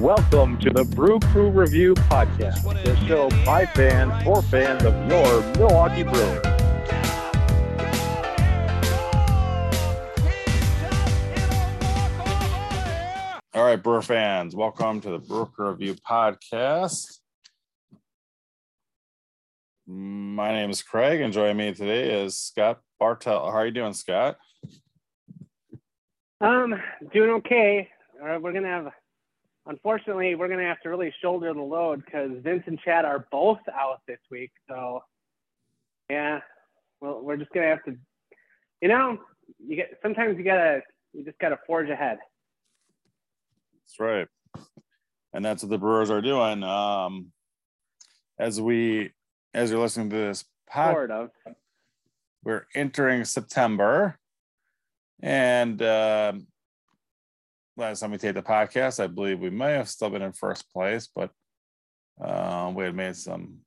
Welcome to the Brew Crew Review Podcast, the show by fans for fans of your Milwaukee Brewers. All right, Brewer fans, welcome to the Brew Crew Review Podcast. My name is Craig, and joining me today is Scott Bartel. How are you doing, Scott? Um, doing okay. All right, we're gonna have, unfortunately, we're gonna have to really shoulder the load because Vince and Chad are both out this week. So, yeah, well, we're just gonna have to, you know, you get sometimes you gotta, you just gotta forge ahead. That's right, and that's what the Brewers are doing. Um, as we, as you're listening to this podcast, Sort of. we're entering September. And um last time we taped the podcast, I believe we may have still been in first place, but um, we had made some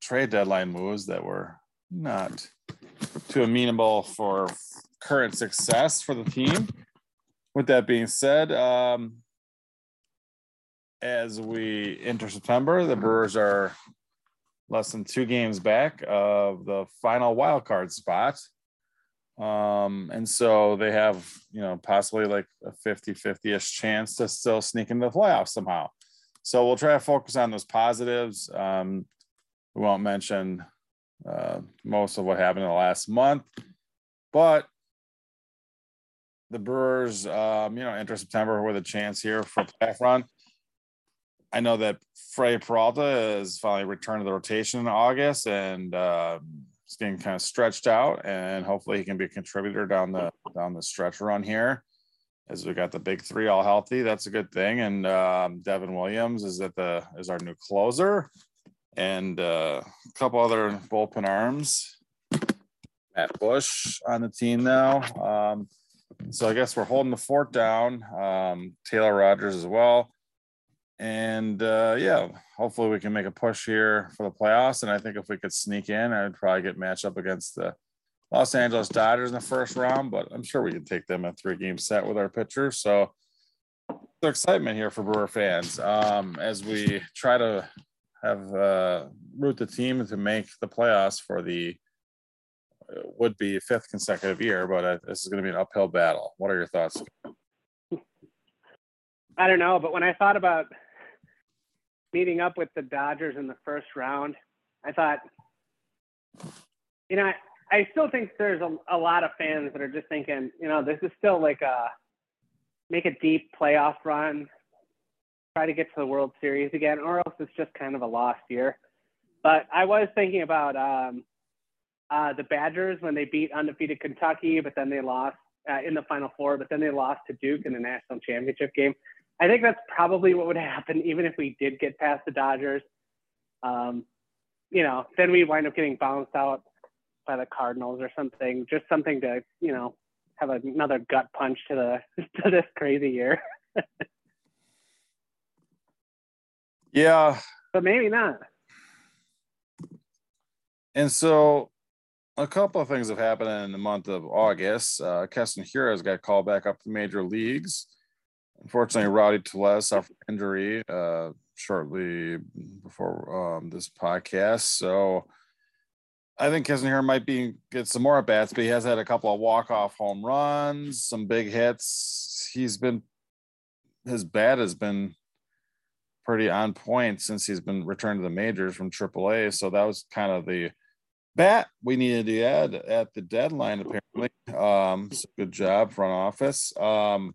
trade deadline moves that were not too amenable for current success for the team. With that being said, um, as we enter September, the Brewers are less than two games back of the final wild card spot. Um, and so they have, you know, possibly like a 50 50 ish chance to still sneak into the playoffs somehow. So we'll try to focus on those positives. Um, we won't mention uh, most of what happened in the last month, but the Brewers, um, you know, enter September with a chance here for playoff run. I know that Frey Peralta is finally returned to the rotation in August, and uh, it's getting kind of stretched out, and hopefully he can be a contributor down the down the stretch run here. As we got the big three all healthy, that's a good thing. And um, Devin Williams is at the is our new closer, and uh, a couple other bullpen arms. Matt Bush on the team now. Um, so I guess we're holding the fort down. Um, Taylor Rogers as well. And uh, yeah, hopefully we can make a push here for the playoffs. And I think if we could sneak in, I'd probably get matched up against the Los Angeles Dodgers in the first round, but I'm sure we can take them a three game set with our pitcher. So the excitement here for Brewer fans um, as we try to have uh, root the team to make the playoffs for the uh, would be fifth consecutive year, but uh, this is going to be an uphill battle. What are your thoughts? I don't know, but when I thought about meeting up with the Dodgers in the first round, I thought, you know, I, I still think there's a, a lot of fans that are just thinking, you know, this is still like a make a deep playoff run, try to get to the World Series again, or else it's just kind of a lost year. But I was thinking about um, uh, the Badgers when they beat undefeated Kentucky, but then they lost uh, in the Final Four, but then they lost to Duke in the national championship game. I think that's probably what would happen, even if we did get past the Dodgers. Um, you know, then we wind up getting bounced out by the Cardinals or something. Just something to, you know, have another gut punch to the to this crazy year. Yeah, but maybe not. And so a couple of things have happened in the month of August. Uh, Keston Hiura's got called back up to major leagues. Unfortunately, Rowdy Tellez suffered injury uh, shortly before um, this podcast. So I think Hiura might be get some more at bats, but he has had a couple of walk off home runs, some big hits. He's been his bat has been pretty on point since he's been returned to the majors from AAA. So that was kind of the bat we needed to add at the deadline, apparently. Um, so good job, front office. Um,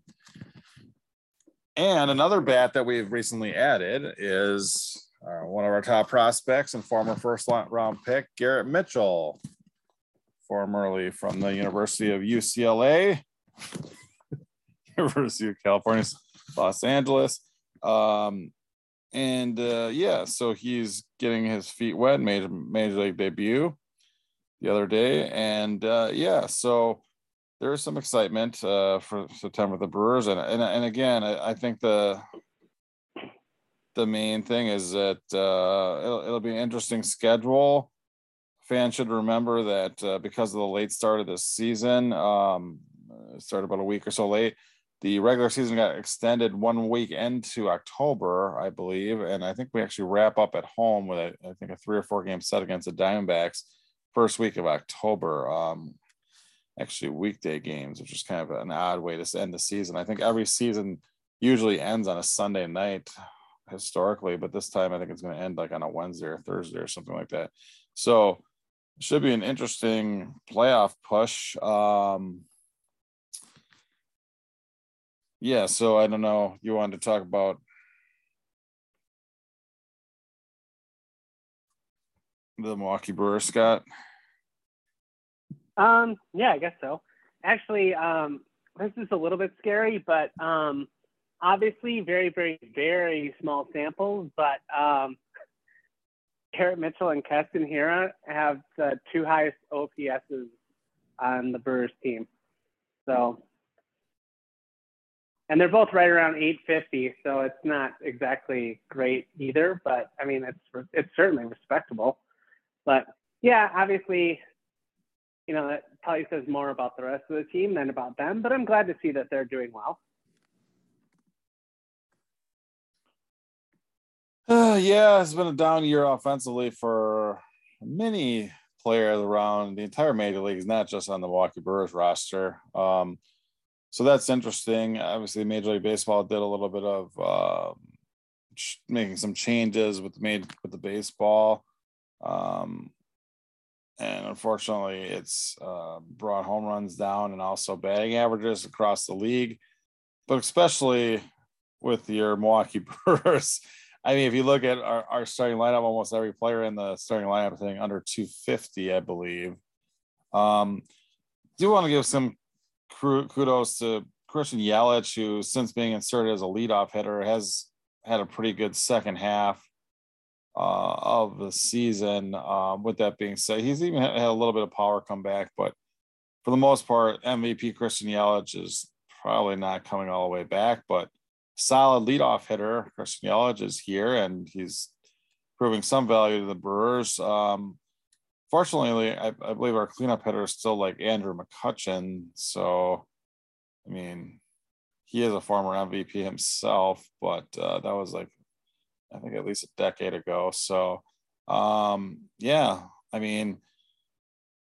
and another bat that we've recently added is uh, one of our top prospects and former first round pick, Garrett Mitchell, formerly from the University of UCLA, University of California, Los Angeles. Um, and uh, yeah, so he's getting his feet wet, made a major league debut the other day, and uh, yeah, so there is some excitement uh, for September the Brewers, and and, and again, I, I think the the main thing is that uh, it'll, it'll be an interesting schedule. Fans should remember that uh, because of the late start of this season, um, started about a week or so late. the regular season got extended one week into October, I believe, and I think we actually wrap up at home with a, I think a three or four game set against the Diamondbacks first week of October. Um, actually, weekday games, which is kind of an odd way to end the season. I think every season usually ends on a Sunday night historically, but this time I think it's going to end like on a Wednesday or Thursday or something like that. So should be an interesting playoff push. Um, yeah, so I don't know. You wanted to talk about the Milwaukee Brewers, Scott? Um, yeah, I guess so. Actually, um, this is a little bit scary, but um, obviously very, very, very small samples. But um, Garrett Mitchell and Keston Hiura have the two highest OPSs on the Brewers team. So and they're both right around 850, so it's not exactly great either. But I mean, it's it's certainly respectable. But yeah, obviously, you know, that probably says more about the rest of the team than about them. But I'm glad to see that they're doing well. Uh, yeah, it's been a down year offensively for many players around the entire major leagues, not just on the Milwaukee Brewers roster. Um, so that's interesting. Obviously, Major League Baseball did a little bit of uh, making some changes with the made with the baseball, um, and unfortunately, it's uh, brought home runs down and also batting averages across the league, but especially with your Milwaukee Brewers. I mean, if you look at our, our starting lineup, almost every player in the starting lineup, I think under 250, I believe. Um, do want to give some kudos to Christian Yelich, who since being inserted as a leadoff hitter has had a pretty good second half uh, of the season. Uh, with that being said, he's even had a little bit of power come back, but for the most part, MVP Christian Yelich is probably not coming all the way back, but solid leadoff hitter Christian Yelich is here and he's proving some value to the Brewers. Um, fortunately, I, I, believe our cleanup hitter is still like Andrew McCutchen. So, I mean, he is a former MVP himself, but uh, that was like, I think at least a decade ago. So, um, yeah, I mean,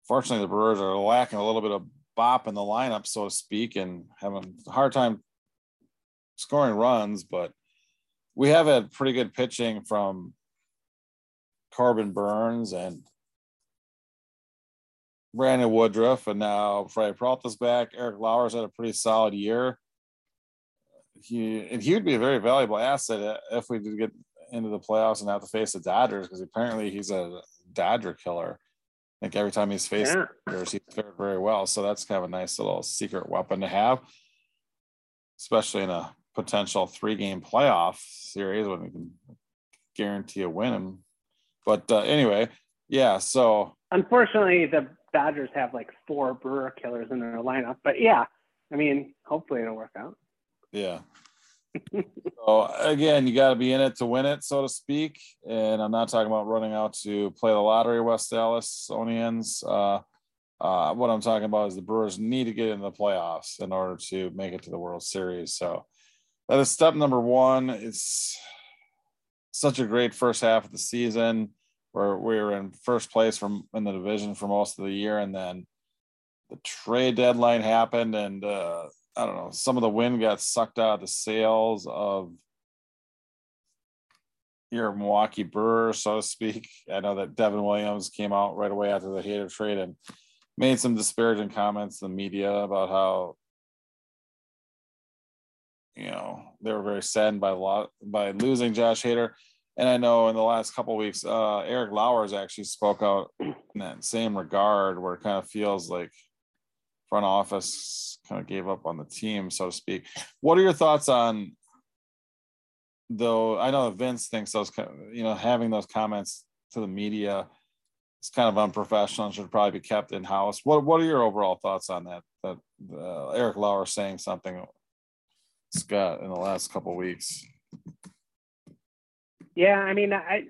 fortunately, the Brewers are lacking a little bit of bop in the lineup, so to speak, and having a hard time scoring runs, but we have had pretty good pitching from Corbin Burnes and Brandon Woodruff, and now Freddy Peralta's back. Eric Lauer's had a pretty solid year. He and he would be a very valuable asset if we did get into the playoffs and have to face the Dodgers because apparently he's a Dodger killer. I think every time he's faced yeah. Dodgers, he's fared very well. So that's kind of a nice little secret weapon to have, especially in a potential three-game playoff series when we can guarantee a win. Him. But uh, anyway, yeah. So unfortunately, the Dodgers have like four Brewer killers in their lineup. But yeah, I mean, hopefully it'll work out. Yeah. So again, you got to be in it to win it, so to speak. And I'm not talking about running out to play the lottery, West Allisonians. Uh, uh, what I'm talking about is the Brewers need to get in the playoffs in order to make it to the World Series. So that is step number one. It's such a great first half of the season where we were in first place from in the division for most of the year, and then the trade deadline happened, and uh, I don't know, some of the wind got sucked out of the sails of your Milwaukee Brewers, so to speak. I know that Devin Williams came out right away after the Hader trade and made some disparaging comments in the media about how you know they were very saddened by lot by losing Josh Hader. And I know in the last couple weeks, uh, Eric Lauers actually spoke out in that same regard, where it kind of feels like front office kind of gave up on the team, so to speak. What are your thoughts on, though? I know Vince thinks those, you know, having those comments to the media is kind of unprofessional and should probably be kept in house. What What are your overall thoughts on that? That uh, Eric Lauer saying something, Scott, in the last couple weeks. Yeah, I mean, I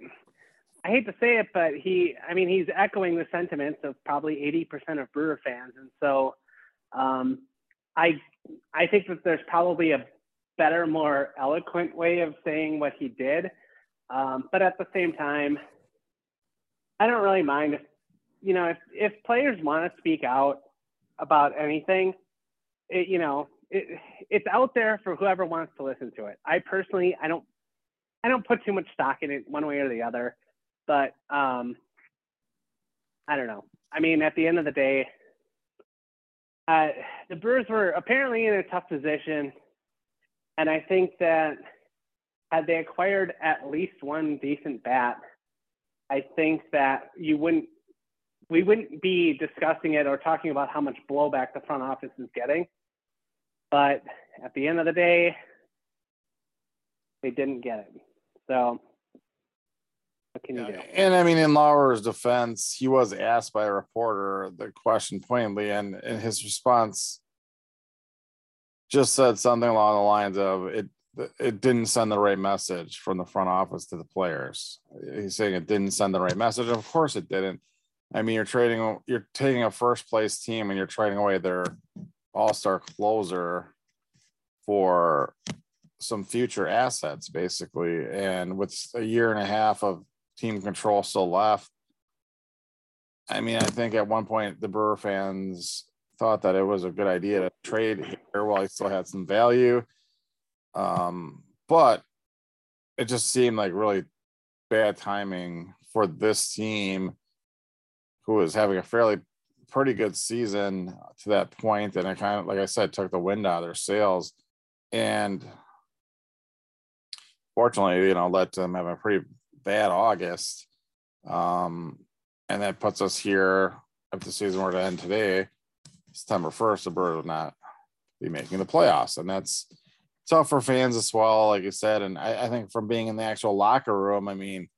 I hate to say it, but he, I mean, he's echoing the sentiments of probably 80% of Brewer fans, and so um, I I think that there's probably a better, more eloquent way of saying what he did. Um, but at the same time, I don't really mind if, you know, if, if players want to speak out about anything, it, you know, it, it's out there for whoever wants to listen to it. I personally, I don't, I don't put too much stock in it one way or the other, but um, I don't know. I mean, at the end of the day, uh, the Brewers were apparently in a tough position, and I think that had they acquired at least one decent bat, I think that you wouldn't we wouldn't be discussing it or talking about how much blowback the front office is getting. But at the end of the day, they didn't get it. So what can you do? And I mean, in Lauer's defense, he was asked by a reporter the question pointedly, and, and his response just said something along the lines of it it didn't send the right message from the front office to the players. He's saying it didn't send the right message. Of course it didn't. I mean, you're trading, you're taking a first place team and you're trading away their all star closer for some future assets, basically. And with a year and a half of team control still left, I mean, I think at one point the Brewer fans thought that it was a good idea to trade here while he still had some value. Um, but it just seemed like really bad timing for this team who was having a fairly pretty good season to that point and it kind of like i said took the wind out of their sails and fortunately you know let them have a pretty bad august um and that puts us here if the season were to end today september 1st the bird would not be making the playoffs. And that's tough for fans as well like you said. And I, I think from being in the actual locker room i mean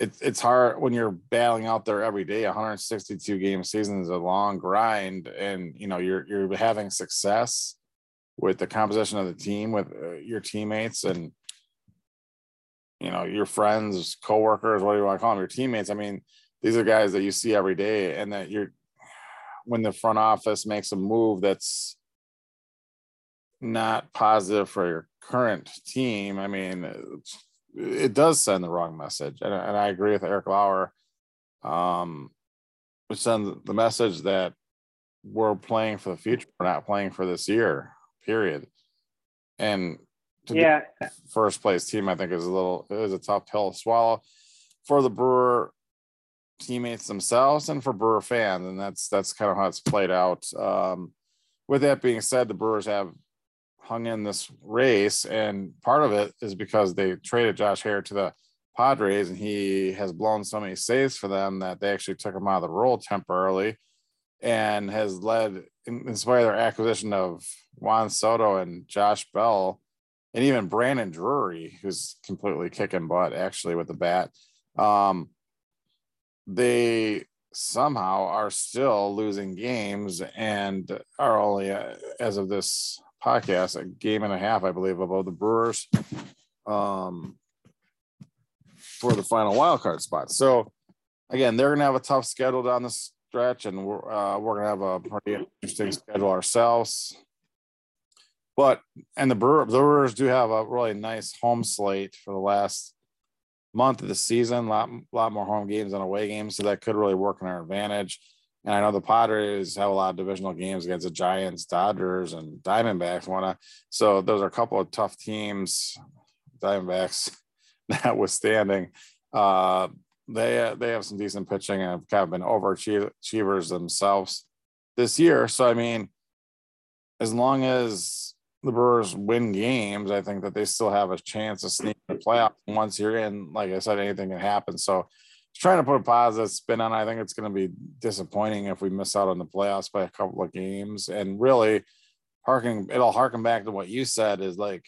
it's it's hard when you're battling out there every day. 162 game season is a long grind, and you know you're you're having success with the composition of the team, with uh, your teammates, and you know your friends, coworkers, what do you want to call them, your teammates. I mean, these are guys that you see every day, and that you're when the front office makes a move that's not positive for your current team. I mean, it does send the wrong message. And, and I agree with Eric Lauer. Um, it sends the message that we're playing for the future. We're not playing for this year, period. And yeah, first place team, I think is a little, it is a tough pill to swallow for the Brewer teammates themselves and for Brewer fans. And that's, that's kind of how it's played out. Um, with that being said, the Brewers have hung in this race, and part of it is because they traded Josh Hader to the Padres, and he has blown so many saves for them that they actually took him out of the role temporarily, and has led, in spite of their acquisition of Juan Soto and Josh Bell, and even Brandon Drury, who's completely kicking butt actually with the bat. Um, they somehow are still losing games and are only uh, as of this podcast, a game and a half, I believe, above the Brewers um, for the final wild card spot. So again, they're gonna have a tough schedule down the stretch, and we're uh, we're gonna have a pretty interesting schedule ourselves. But and the Brewers, the Brewers do have a really nice home slate for the last month of the season. A lot, lot more home games than away games, so that could really work in our advantage. And I know the Padres have a lot of divisional games against the Giants, Dodgers, and Diamondbacks. Wanna so those are a couple of tough teams. Diamondbacks, notwithstanding, uh, they they have some decent pitching and have kind of been overachievers themselves this year. So I mean, as long as the Brewers win games, I think that they still have a chance to sneak the playoff. Once you're in, like I said, anything can happen. So trying to put a positive spin on. It. I think it's going to be disappointing if we miss out on the playoffs by a couple of games. And really, harking it'll harken back to what you said is like,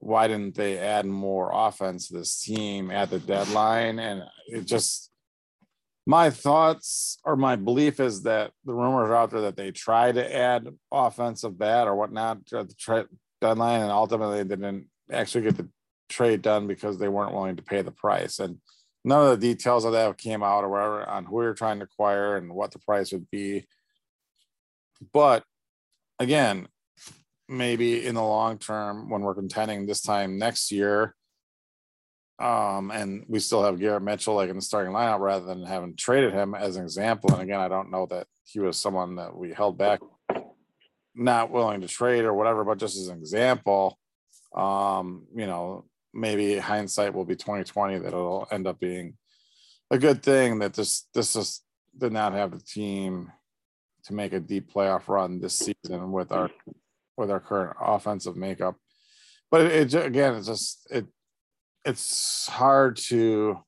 why didn't they add more offense to this team at the deadline? And it just my thoughts or my belief is that the rumors are out there that they try to add offensive bat or whatnot to the tra- deadline, and ultimately they didn't actually get the trade done because they weren't willing to pay the price. And none of the details of that came out or whatever on who are trying to acquire and what the price would be. But again, maybe in the long term when we're contending this time next year, um, and we still have Garrett Mitchell like in the starting lineup rather than having traded him as an example. And again, I don't know that he was someone that we held back, not willing to trade or whatever, but just as an example, um, you know, maybe hindsight will be 2020 that it'll end up being a good thing that this this just did not have the team to make a deep playoff run this season with our with our current offensive makeup. But it, it again, it's just it it's hard to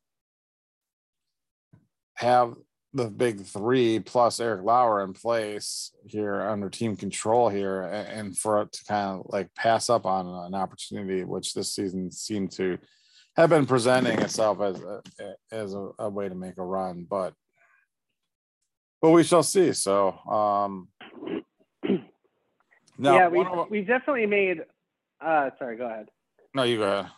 have the big three plus Eric Lauer in place here under team control here, and for it to kind of like pass up on an opportunity, which this season seemed to have been presenting itself as a, as a, a way to make a run, but but we shall see. So, um, now, yeah, we we definitely made. Uh, sorry, go ahead. No, you go ahead.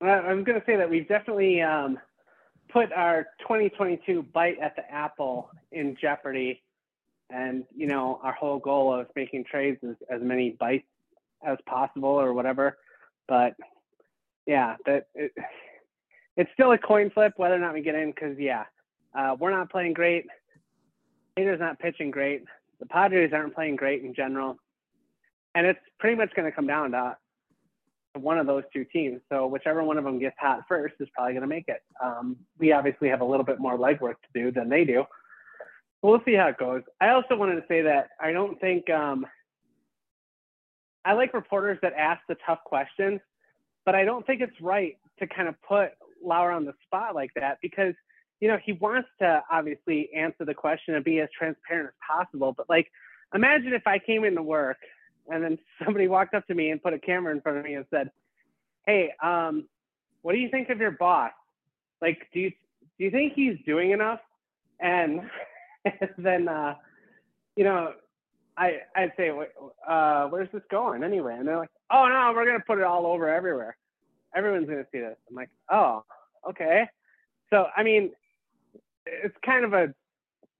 I was going to say that we've definitely um, put our 2022 bite at the apple in jeopardy. And, you know, our whole goal of making trades is as many bites as possible or whatever. But yeah, that it, it's still a coin flip whether or not we get in because, yeah, uh, we're not playing great. Hader's not pitching great. The Padres aren't playing great in general. And it's pretty much going to come down to one of those two teams. So whichever one of them gets hot first is probably going to make it. Um, we obviously have a little bit more legwork to do than they do. We'll see how it goes. I also wanted to say that I don't think um, I like reporters that ask the tough questions, but I don't think it's right to kind of put Lauer on the spot like that because you know he wants to obviously answer the question and be as transparent as possible. But like, imagine if I came into work and then somebody walked up to me and put a camera in front of me and said, "Hey, um, what do you think of your boss? Like, do you do you think he's doing enough?" And, then, uh, you know, I I'd say, uh, "Where's this going anyway?" And they're like, "Oh no, we're gonna put it all over everywhere. Everyone's gonna see this." I'm like, "Oh, okay." So I mean, it's kind of a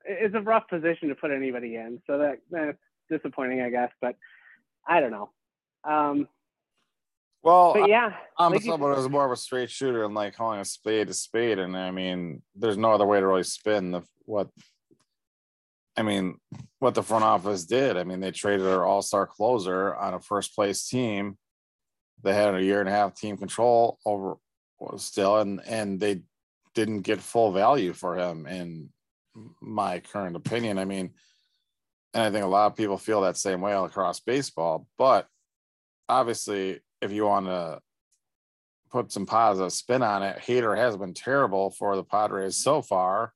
it's a rough position to put anybody in. So that that's disappointing, I guess. But I don't know. Um, well, but yeah, I'm like someone who's more of a straight shooter and like calling a spade a spade, and I mean, there's no other way to really spin the what. I mean, what the front office did. I mean, they traded their all-star closer on a first-place team. They had a year and a half team control over still, and and they didn't get full value for him. In my current opinion, I mean, and I think a lot of people feel that same way across baseball. But obviously, if you want to put some positive spin on it, Hader has been terrible for the Padres so far.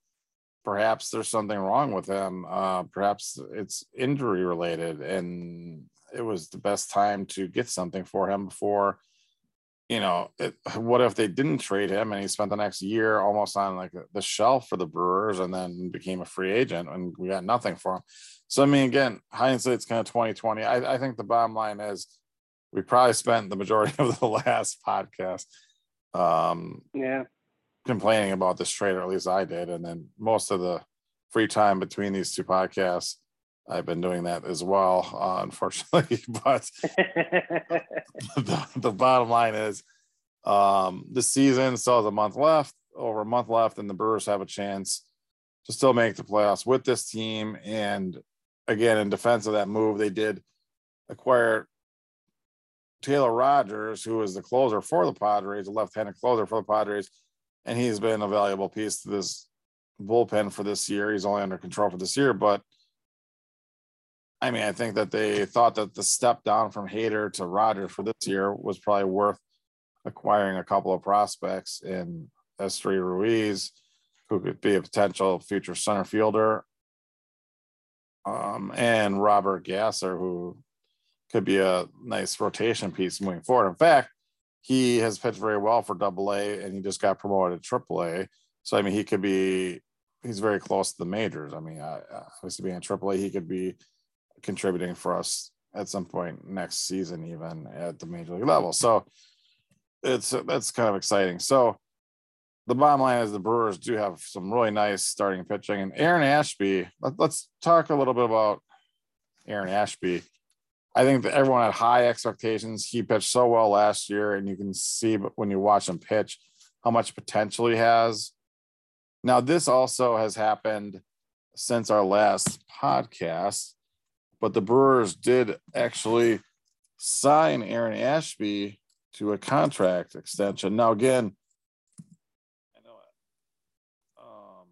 Perhaps there's something wrong with him. Uh, perhaps it's injury related, and it was the best time to get something for him before. You know, it, what if they didn't trade him and he spent the next year almost on like the shelf for the Brewers and then became a free agent and we got nothing for him. So I mean, again, hindsight's kind of 2020. I, I think the bottom line is we probably spent the majority of the last podcast um yeah complaining about this trade, or at least I did. And then most of the free time between these two podcasts, I've been doing that as well, uh, unfortunately. but the, the, bottom line is um, the season still has a month left, over a month left, and the Brewers have a chance to still make the playoffs with this team. And again, in defense of that move, they did acquire Taylor Rogers, who is the closer for the Padres, a left-handed closer for the Padres, and he's been a valuable piece to this bullpen for this year. He's only under control for this year, but I mean, I think that they thought that the step down from Hader to Rogers for this year was probably worth acquiring a couple of prospects in Esteury Ruiz, who could be a potential future center fielder, um, and Robert Gasser, who could be a nice rotation piece moving forward. In fact, he has pitched very well for Double A, and he just got promoted to Triple A. So I mean, he could be. He's very close to the majors. I mean, obviously being Triple A, he could be contributing for us at some point next season, even at the major league level. So it's that's kind of exciting. So the bottom line is the Brewers do have some really nice starting pitching. And Aaron Ashby, let, us talk a little bit about Aaron Ashby. I think that everyone had high expectations. He pitched so well last year, and you can see when you watch him pitch how much potential he has. Now, this also has happened since our last podcast, but the Brewers did actually sign Aaron Ashby to a contract extension. Now, again, I know um,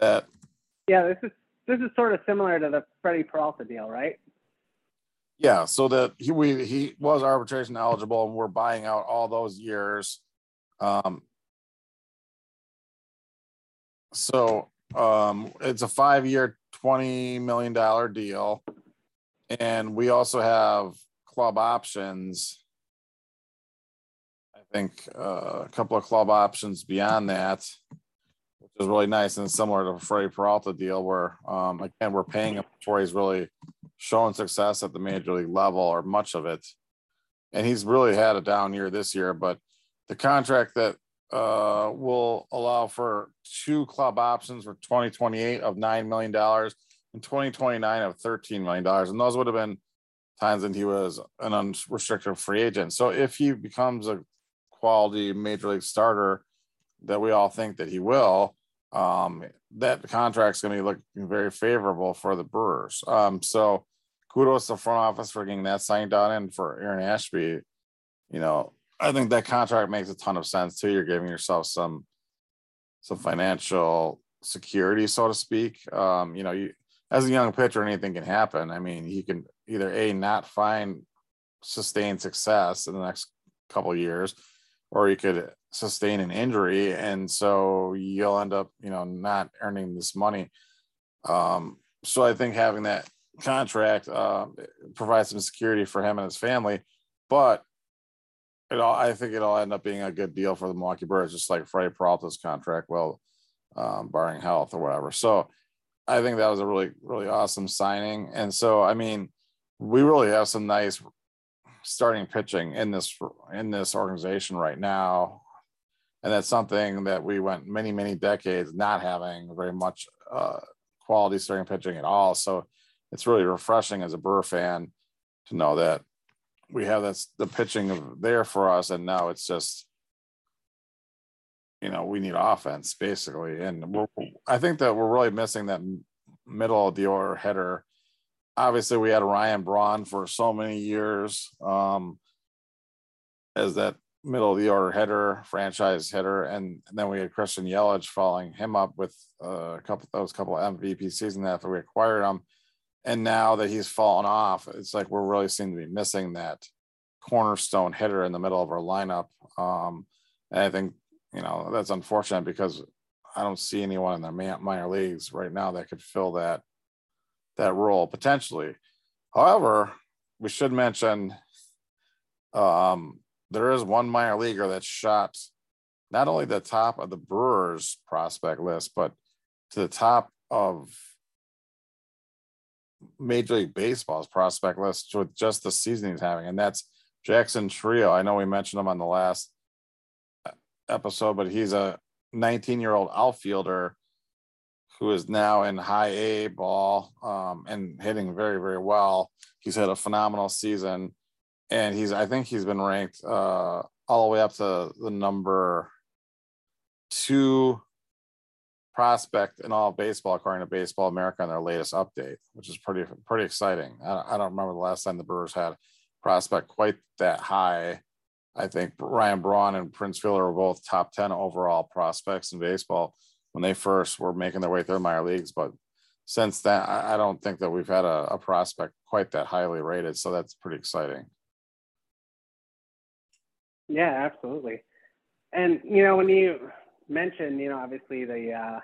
that. Yeah, this is this is sort of similar to the Freddy Peralta deal, right? Yeah, so that he we he was arbitration eligible, and we're buying out all those years. Um, so um, it's a five-year, twenty million dollar deal, and we also have club options. I think uh, a couple of club options beyond that is really nice and similar to Freddy Peralta deal where um, again we're paying him before he's really shown success at the major league level or much of it. And he's really had a down year this year, but the contract that uh, will allow for two club options for 2028 of $9 million and and 2029 of $13 million. And those would have been times when he was an unrestricted free agent. So if he becomes a quality major league starter that we all think that he will, um, that contract's going to be looking very favorable for the Brewers. Um, so kudos to the front office for getting that signed on and for Aaron Ashby. You know, I think that contract makes a ton of sense too. You're giving yourself some some financial security, so to speak. Um, you know, you as a young pitcher, anything can happen. I mean, he can either a not find sustained success in the next couple years, or he could sustain an injury and so you'll end up you know not earning this money. Um, so i think having that contract uh, provides some security for him and his family but it all i think it'll end up being a good deal for the milwaukee birds just like freddy peralta's contract well um, barring health or whatever. So i think that was a really really awesome signing. And so i mean we really have some nice starting pitching in this in this organization right now and that's something that we went many many decades not having very much uh, quality starting pitching at all. So it's really refreshing as a Brewer fan to know that we have that's the pitching there for us. And now it's just you know we need offense basically. And i think that we're really missing that middle of the order header. Obviously we had ryan braun for so many years um, as that middle of the order hitter, franchise hitter, and, then we had Christian Yelich following him up with uh, a couple those couple MVP seasons after we acquired him. And now that he's fallen off, it's like we're really seem to be missing that cornerstone hitter in the middle of our lineup. Um, and I think you know that's unfortunate because I don't see anyone in the minor leagues right now that could fill that that role potentially. However, we should mention um, there is one minor leaguer that shot not only the top of the Brewers prospect list, but to the top of Major League Baseball's prospect list with just the season he's having, and that's Jackson Chourio. I know we mentioned him on the last episode, but he's a 19 year old outfielder who is now in high A ball um, and hitting very, very well. He's had a phenomenal season and he's I think he's been ranked uh, all the way up to the number two prospect in all baseball according to Baseball America in their latest update, which is pretty pretty exciting. I, I don't remember the last time the Brewers had prospect quite that high. I think Ryan Braun and Prince Fielder were both top 10 overall prospects in baseball when they first were making their way through minor leagues. But since then, I, I don't think that we've had a, a prospect quite that highly rated. So that's pretty exciting. Yeah, absolutely. And you know, when you mentioned, you know, obviously the uh,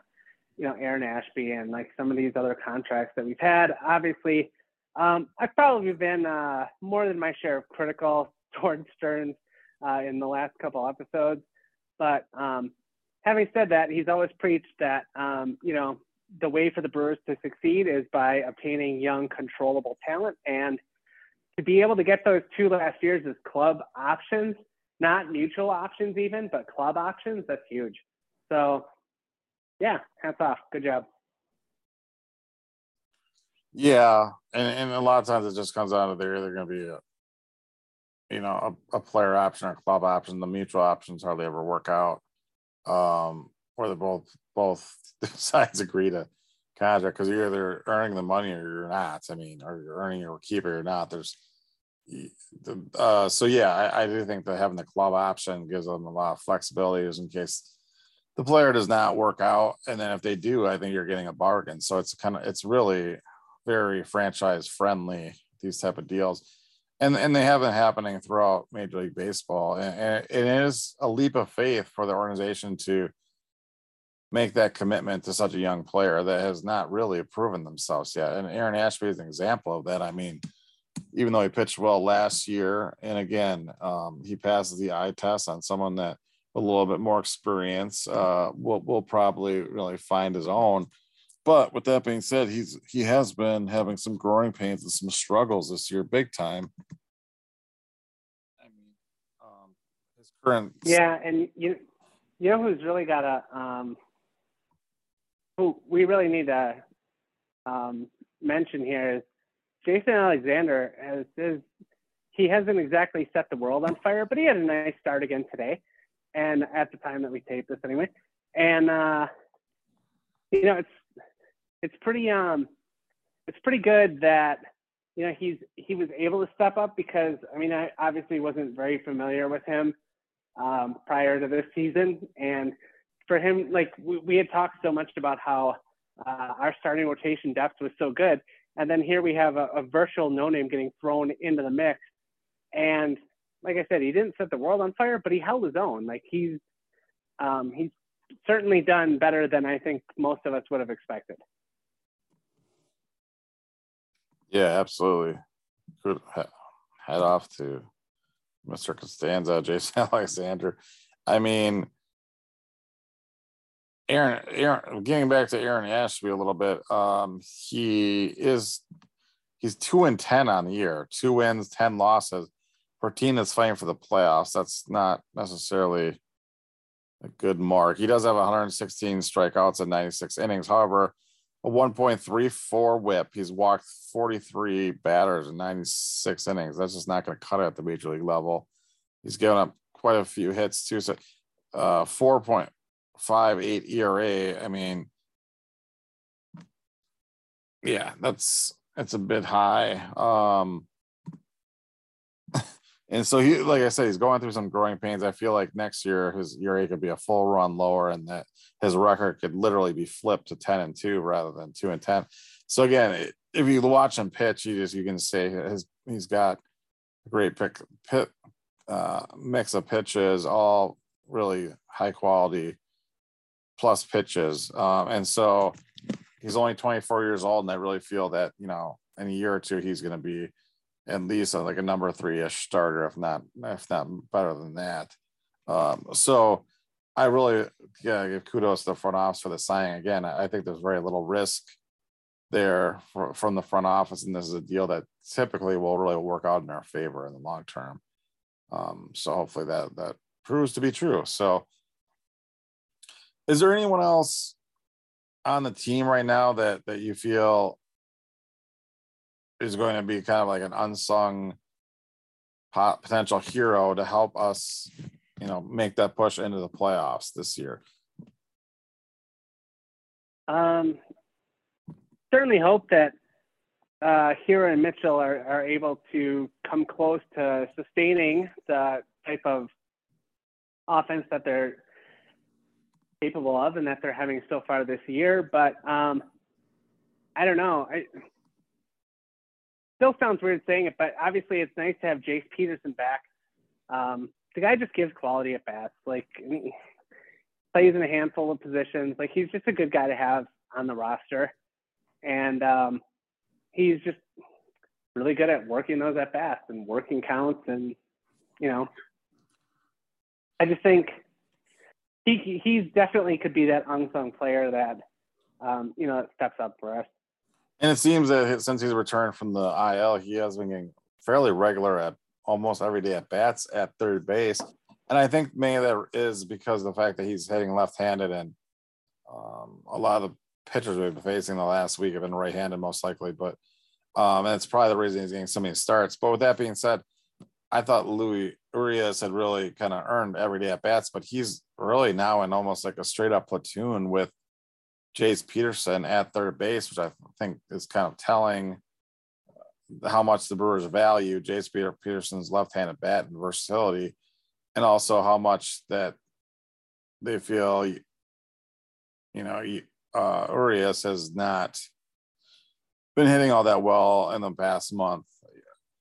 you know Aaron Ashby and like some of these other contracts that we've had, obviously, um, I've probably been uh, more than my share of critical towards Stearns uh, in the last couple episodes. But um, having said that, he's always preached that um, you know the way for the Brewers to succeed is by obtaining young, controllable talent, and to be able to get those two last years as club options not mutual options even, but club options, that's huge. So yeah, hats off. Good job. Yeah, and, and a lot of times it just comes down to they're either going to be a, you know, a, a, player option or club option. The mutual options hardly ever work out, um, where they both both sides agree to contract because you're either earning the money or you're not. I mean, or you're earning your keeper or not. There's uh, so yeah, I, I, do think that having the club option gives them a lot of flexibility in case the player does not work out. And then if they do, I think you're getting a bargain. So it's kind of it's really very franchise friendly, these type of deals. And, and they have been happening throughout Major League Baseball. And, and it is a leap of faith for the organization to make that commitment to such a young player that has not really proven themselves yet. And Aaron Ashby is an example of that. I mean, even though he pitched well last year, and again, um, he passes the eye test on someone that a little bit more experience uh, will will probably really find his own. But with that being said, he's he has been having some growing pains and some struggles this year, big time. I mean, um, his current yeah, and you you know who's really got a um, who we really need to um, mention here is Jason Alexander has is he hasn't exactly set the world on fire, but he had a nice start again today, and at the time that we taped this anyway, and uh, you know it's it's pretty um it's pretty good that you know he's he was able to step up because I mean I obviously wasn't very familiar with him um, prior to this season, and for him like we, we had talked so much about how uh, our starting rotation depth was so good, and then here we have a, a virtual no name getting thrown into the mix, and like I said, he didn't set the world on fire, but he held his own. Like he's um, he's certainly done better than I think most of us would have expected. Yeah, absolutely. Good head off to Mr. Costanza, Jason Alexander. I mean, Aaron, Aaron, getting back to Aaron Ashby a little bit, um, he is he's two and ten on the year, two wins, ten losses. For team that's fighting for the playoffs, that's not necessarily a good mark. He does have 116 strikeouts in 96 innings. However, a 1.34 whip. He's walked 43 batters in 96 innings. That's just not going to cut it at the major league level. He's given up quite a few hits too. So, uh, 4.58 ERA. I mean, yeah, that's that's a bit high. Um, and so he, like I said, he's going through some growing pains. I feel like next year his ERA could be a full run lower, and that his record could literally be flipped to ten and two rather than two and ten. So again, if you watch him pitch, you just you can say his he's got a great pick, pit, uh, mix of pitches, all really high quality plus pitches, um, and so he's only 24 years old, and I really feel that you know in a year or two he's going to be at least like a number three ish starter, if not if not better than that. Um, so I really yeah, give kudos to the front office for the signing. Again, I think there's very little risk there for, from the front office, and this is a deal that typically will really work out in our favor in the long term. Um, so hopefully that that proves to be true. So, is there anyone else on the team right now that that you feel is going to be kind of like an unsung potential hero to help us, you know, make that push into the playoffs this year? Um, certainly hope that uh, Hiura and Mitchell are, are able to come close to sustaining the type of offense that they're capable of and that they're having so far this year. But um, I don't know. I, still sounds weird saying it, but obviously it's nice to have Jace Peterson back. Um, the guy just gives quality at bats. Like plays in a handful of positions. Like he's just a good guy to have on the roster, and um, he's just really good at working those at bats and working counts. And you know, I just think he he's definitely could be that unsung player that um, you know steps up for us. And it seems that since he's returned from the IL, he has been getting fairly regular at almost every day at bats at third base. And I think maybe that is because of the fact that he's hitting left-handed and um, a lot of the pitchers we've been facing the last week have been right-handed most likely, but um, and it's probably the reason he's getting so many starts. But with that being said, I thought Luis Urias had really kind of earned everyday at bats, but he's really now in almost like a straight up platoon with Jace Peterson at third base, which I think is kind of telling how much the Brewers value Jace Peter Peterson's left-handed bat and versatility, and also how much that they feel, you know, uh, Urias has not been hitting all that well in the past month.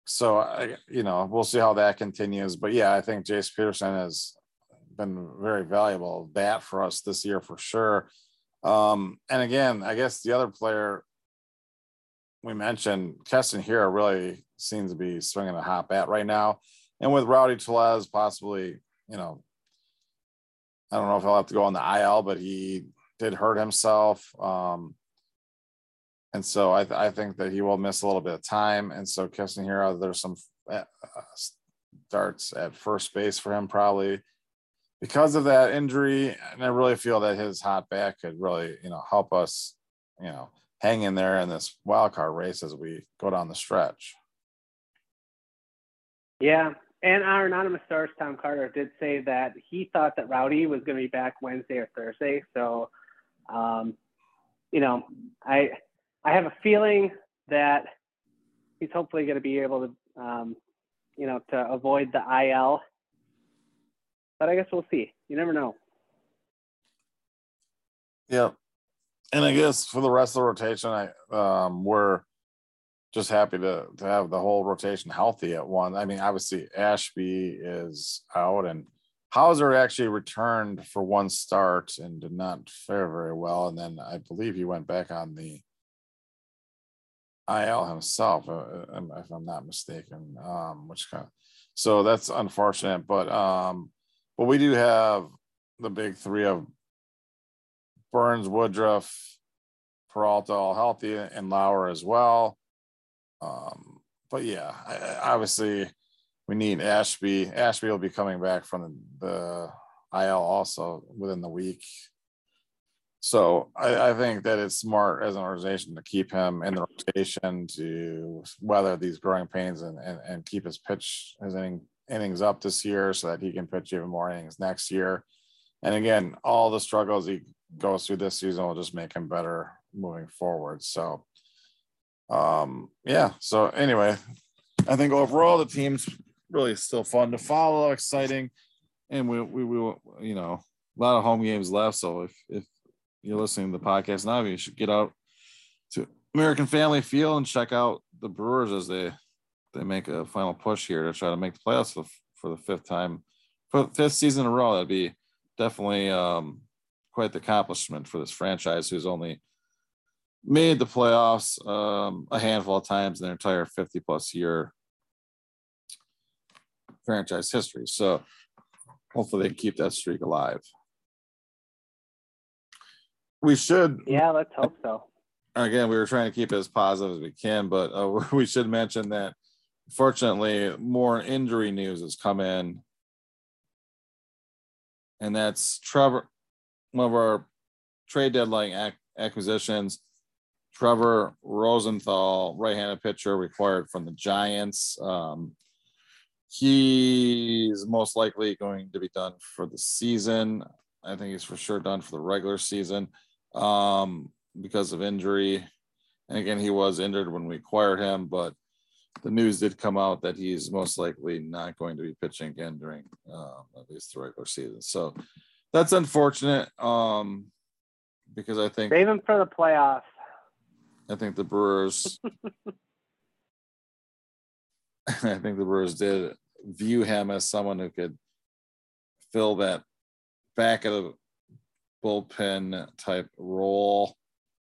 So I, you know, we'll see how that continues. But yeah, I think Jace Peterson has been very valuable bat for us this year for sure. Um, and again, I guess the other player we mentioned, Keston Hiura really seems to be swinging a hot bat right now. And with Rowdy Tellez possibly, you know, I don't know if he'll have to go on the IL, but he did hurt himself. Um, and so I, th- I think that he will miss a little bit of time. And so Keston Hiura, there's some uh, starts at first base for him probably because of that injury. And I really feel that his hot back could really, you know, help us, you know, hang in there in this wild card race as we go down the stretch. Yeah. And our anonymous source, Tom Carter, did say that he thought that Rowdy was going to be back Wednesday or Thursday. So, um, you know, I I have a feeling that he's hopefully going to be able to, um, you know, to avoid the IL. But I guess we'll see. You never know. Yeah, And I guess for the rest of the rotation, I um, we're just happy to to have the whole rotation healthy at one. I mean, obviously Ashby is out and Houser actually returned for one start and did not fare very well. And then I believe he went back on the IL himself, uh, uh if I'm not mistaken. Um, which kind of, so that's unfortunate, but um, but we do have the big three of Burnes, Woodruff, Peralta all healthy, and Lauer as well. Um, but yeah, obviously we need Ashby. Ashby will be coming back from the, the IL also within the week. So I, I, think that it's smart as an organization to keep him in the rotation to weather these growing pains and, and, and keep his pitch, his inning, innings up this year so that he can pitch even more innings next year. And again, all the struggles he goes through this season will just make him better moving forward. So, um, yeah. So anyway, I think overall the team's really still fun to follow, exciting, and we we will you know a lot of home games left. So if if you're listening to the podcast now, you should get out to American Family Field and check out the Brewers as they they make a final push here to try to make the playoffs for, for the fifth time, for fifth season in a row. That'd be definitely um, quite the accomplishment for this franchise, who's only made the playoffs um, a handful of times in their entire 50 plus year franchise history. So hopefully they keep that streak alive. We should. Yeah, let's hope so. Again, we were trying to keep it as positive as we can, but uh, we should mention that fortunately more injury news has come in. And that's Trevor, one of our trade deadline ac- acquisitions. Trevor Rosenthal, right-handed pitcher, required from the Giants. Um, he's most likely going to be done for the season. I think he's for sure done for the regular season um, because of injury. And again, he was injured when we acquired him, but the news did come out that he's most likely not going to be pitching again during um, at least the regular season. So that's unfortunate um, because I think save him for the playoffs. I think the Brewers. I think the Brewers did view him as someone who could fill that back of the bullpen type role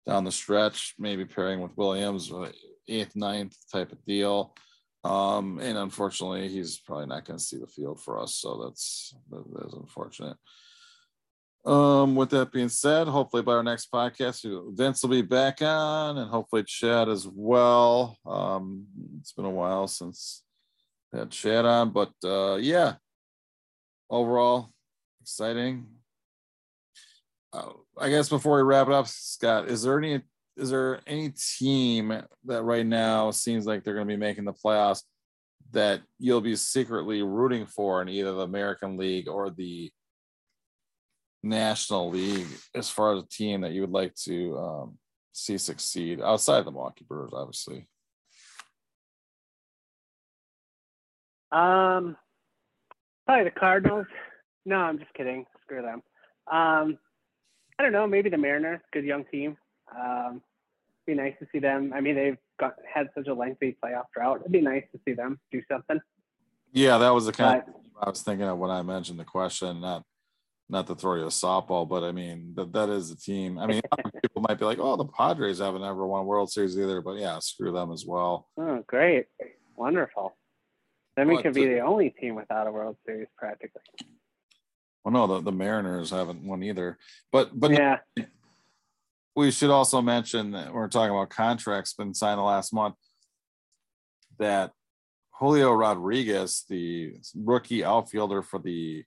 down the stretch, maybe pairing with Williams, eighth, ninth type of deal. Um, and unfortunately, he's probably not going to see the field for us. So that's that is unfortunate. Um, with that being said, hopefully by our next podcast, Vince will be back on and hopefully Chad as well. Um, it's been a while since had Chad on, but uh, yeah, overall exciting. Uh, I guess before we wrap it up, Scott, is there any is there any team that right now seems like they're going to be making the playoffs that you'll be secretly rooting for in either the American League or the National League as far as a team that you would like to um, see succeed outside the Milwaukee Brewers, obviously? Um, probably the Cardinals. No, I'm just kidding. Screw them. Um, I don't know. Maybe the Mariners. Good young team. Um, be nice to see them. I mean, they've got had such a lengthy playoff drought. It'd be nice to see them do something. Yeah, that was the kind but, of I was thinking of when I mentioned the question. Not not to throw you a softball, but I mean that that is a team. I mean, people might be like, "Oh, the Padres haven't ever won World Series either," but yeah, screw them as well. Oh, great, wonderful. Then we could be the only team without a World Series practically. Well, no, the, the Mariners haven't won either. But but yeah, we should also mention that we're talking about contracts been signed the last month. That Julio Rodriguez, the rookie outfielder for the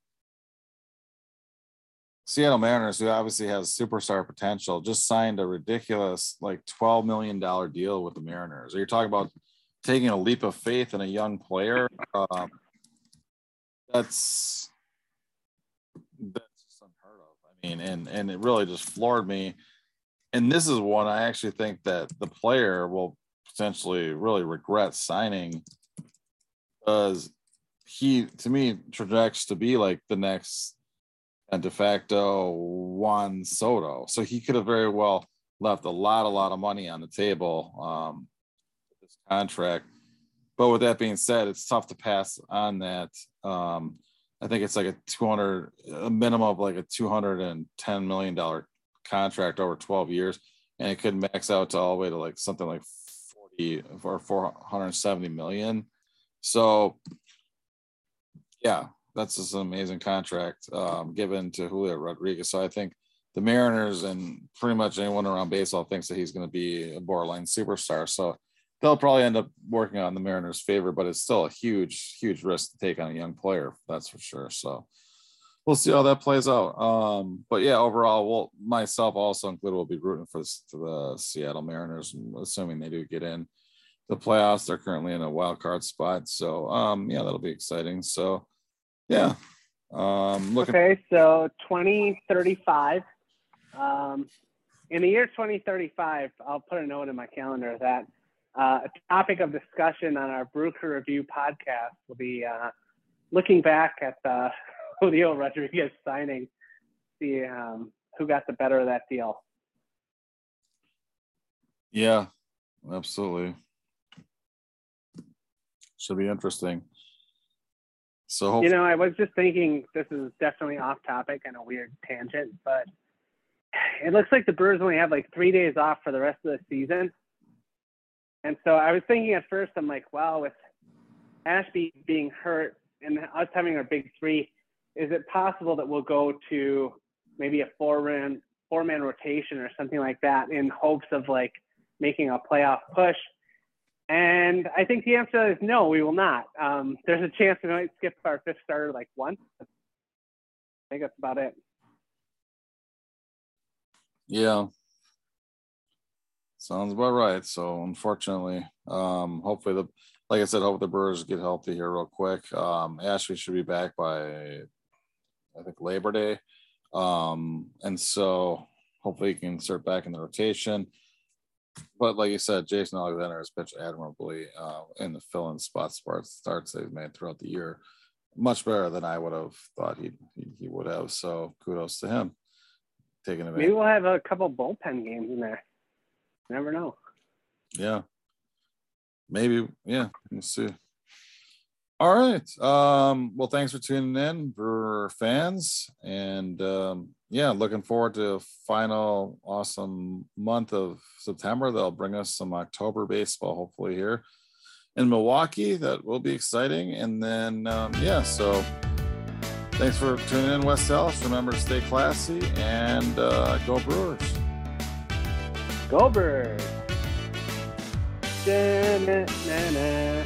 Seattle Mariners, who obviously has superstar potential, just signed a ridiculous like $12 million deal with the Mariners. Are you talking about taking a leap of faith in a young player? Um, that's that's just unheard of. I mean, and and it really just floored me. And this is one I actually think that the player will potentially really regret signing because he to me projects to be like the next de facto Juan Soto. So he could have very well left a lot, a lot of money on the table um, this contract. But with that being said, it's tough to pass on that. Um, I think it's like a 200, a minimum of like a 210 million dollar contract over 12 years, and it could max out to all the way to like something like 40 or 470 million. So, yeah, that's just an amazing contract um, given to Julio Rodriguez. So I think the Mariners and pretty much anyone around baseball thinks that he's going to be a borderline superstar. So they'll probably end up working on the Mariners' favor, but it's still a huge, huge risk to take on a young player. That's for sure. So we'll see how that plays out. Um, but yeah, overall, well, myself also included will be rooting for the Seattle Mariners, assuming they do get in the playoffs. They're currently in a wild card spot, so um, yeah, that'll be exciting. So yeah. Um, looking- okay, so 2035. Um, in the year 2035, I'll put a note in my calendar that uh, a topic of discussion on our Brew Crew Review podcast will be uh, looking back at the Julio Rodriguez signing, see um, who got the better of that deal. Yeah, absolutely. Should be interesting. So you know, I was just thinking this is definitely off topic and a weird tangent, but it looks like the Brewers only have like three days off for the rest of the season. And so I was thinking at first, I'm like, wow, with Ashby being hurt and us having our big three, is it possible that we'll go to maybe a four man four man rotation or something like that in hopes of like making a playoff push? And I think the answer is no, we will not. Um, there's a chance we might skip our fifth starter like once. I think that's about it. Yeah. Sounds about right. So unfortunately, um, hopefully the like I said, hope the Brewers get healthy here real quick. Um, Ashby should be back by I think Labor Day. Um, and so hopefully he can start back in the rotation but like you said, Jason Alexander has pitched admirably uh, in the fill-in spot starts they've made throughout the year, much better than I would have thought he he would have. So kudos to him taking advantage. Maybe we'll have a couple bullpen games in there. Never know. Yeah, maybe. Yeah, we'll see. All right. Um, well, thanks for tuning in for fans. And um, yeah, looking forward to final awesome month of September. They'll bring us some October baseball, hopefully, here in Milwaukee. That will be exciting. And then, um, yeah, so thanks for tuning in, West Dallas. Remember to stay classy and uh, go Brewers. Go Brewers. Da-na-na-na.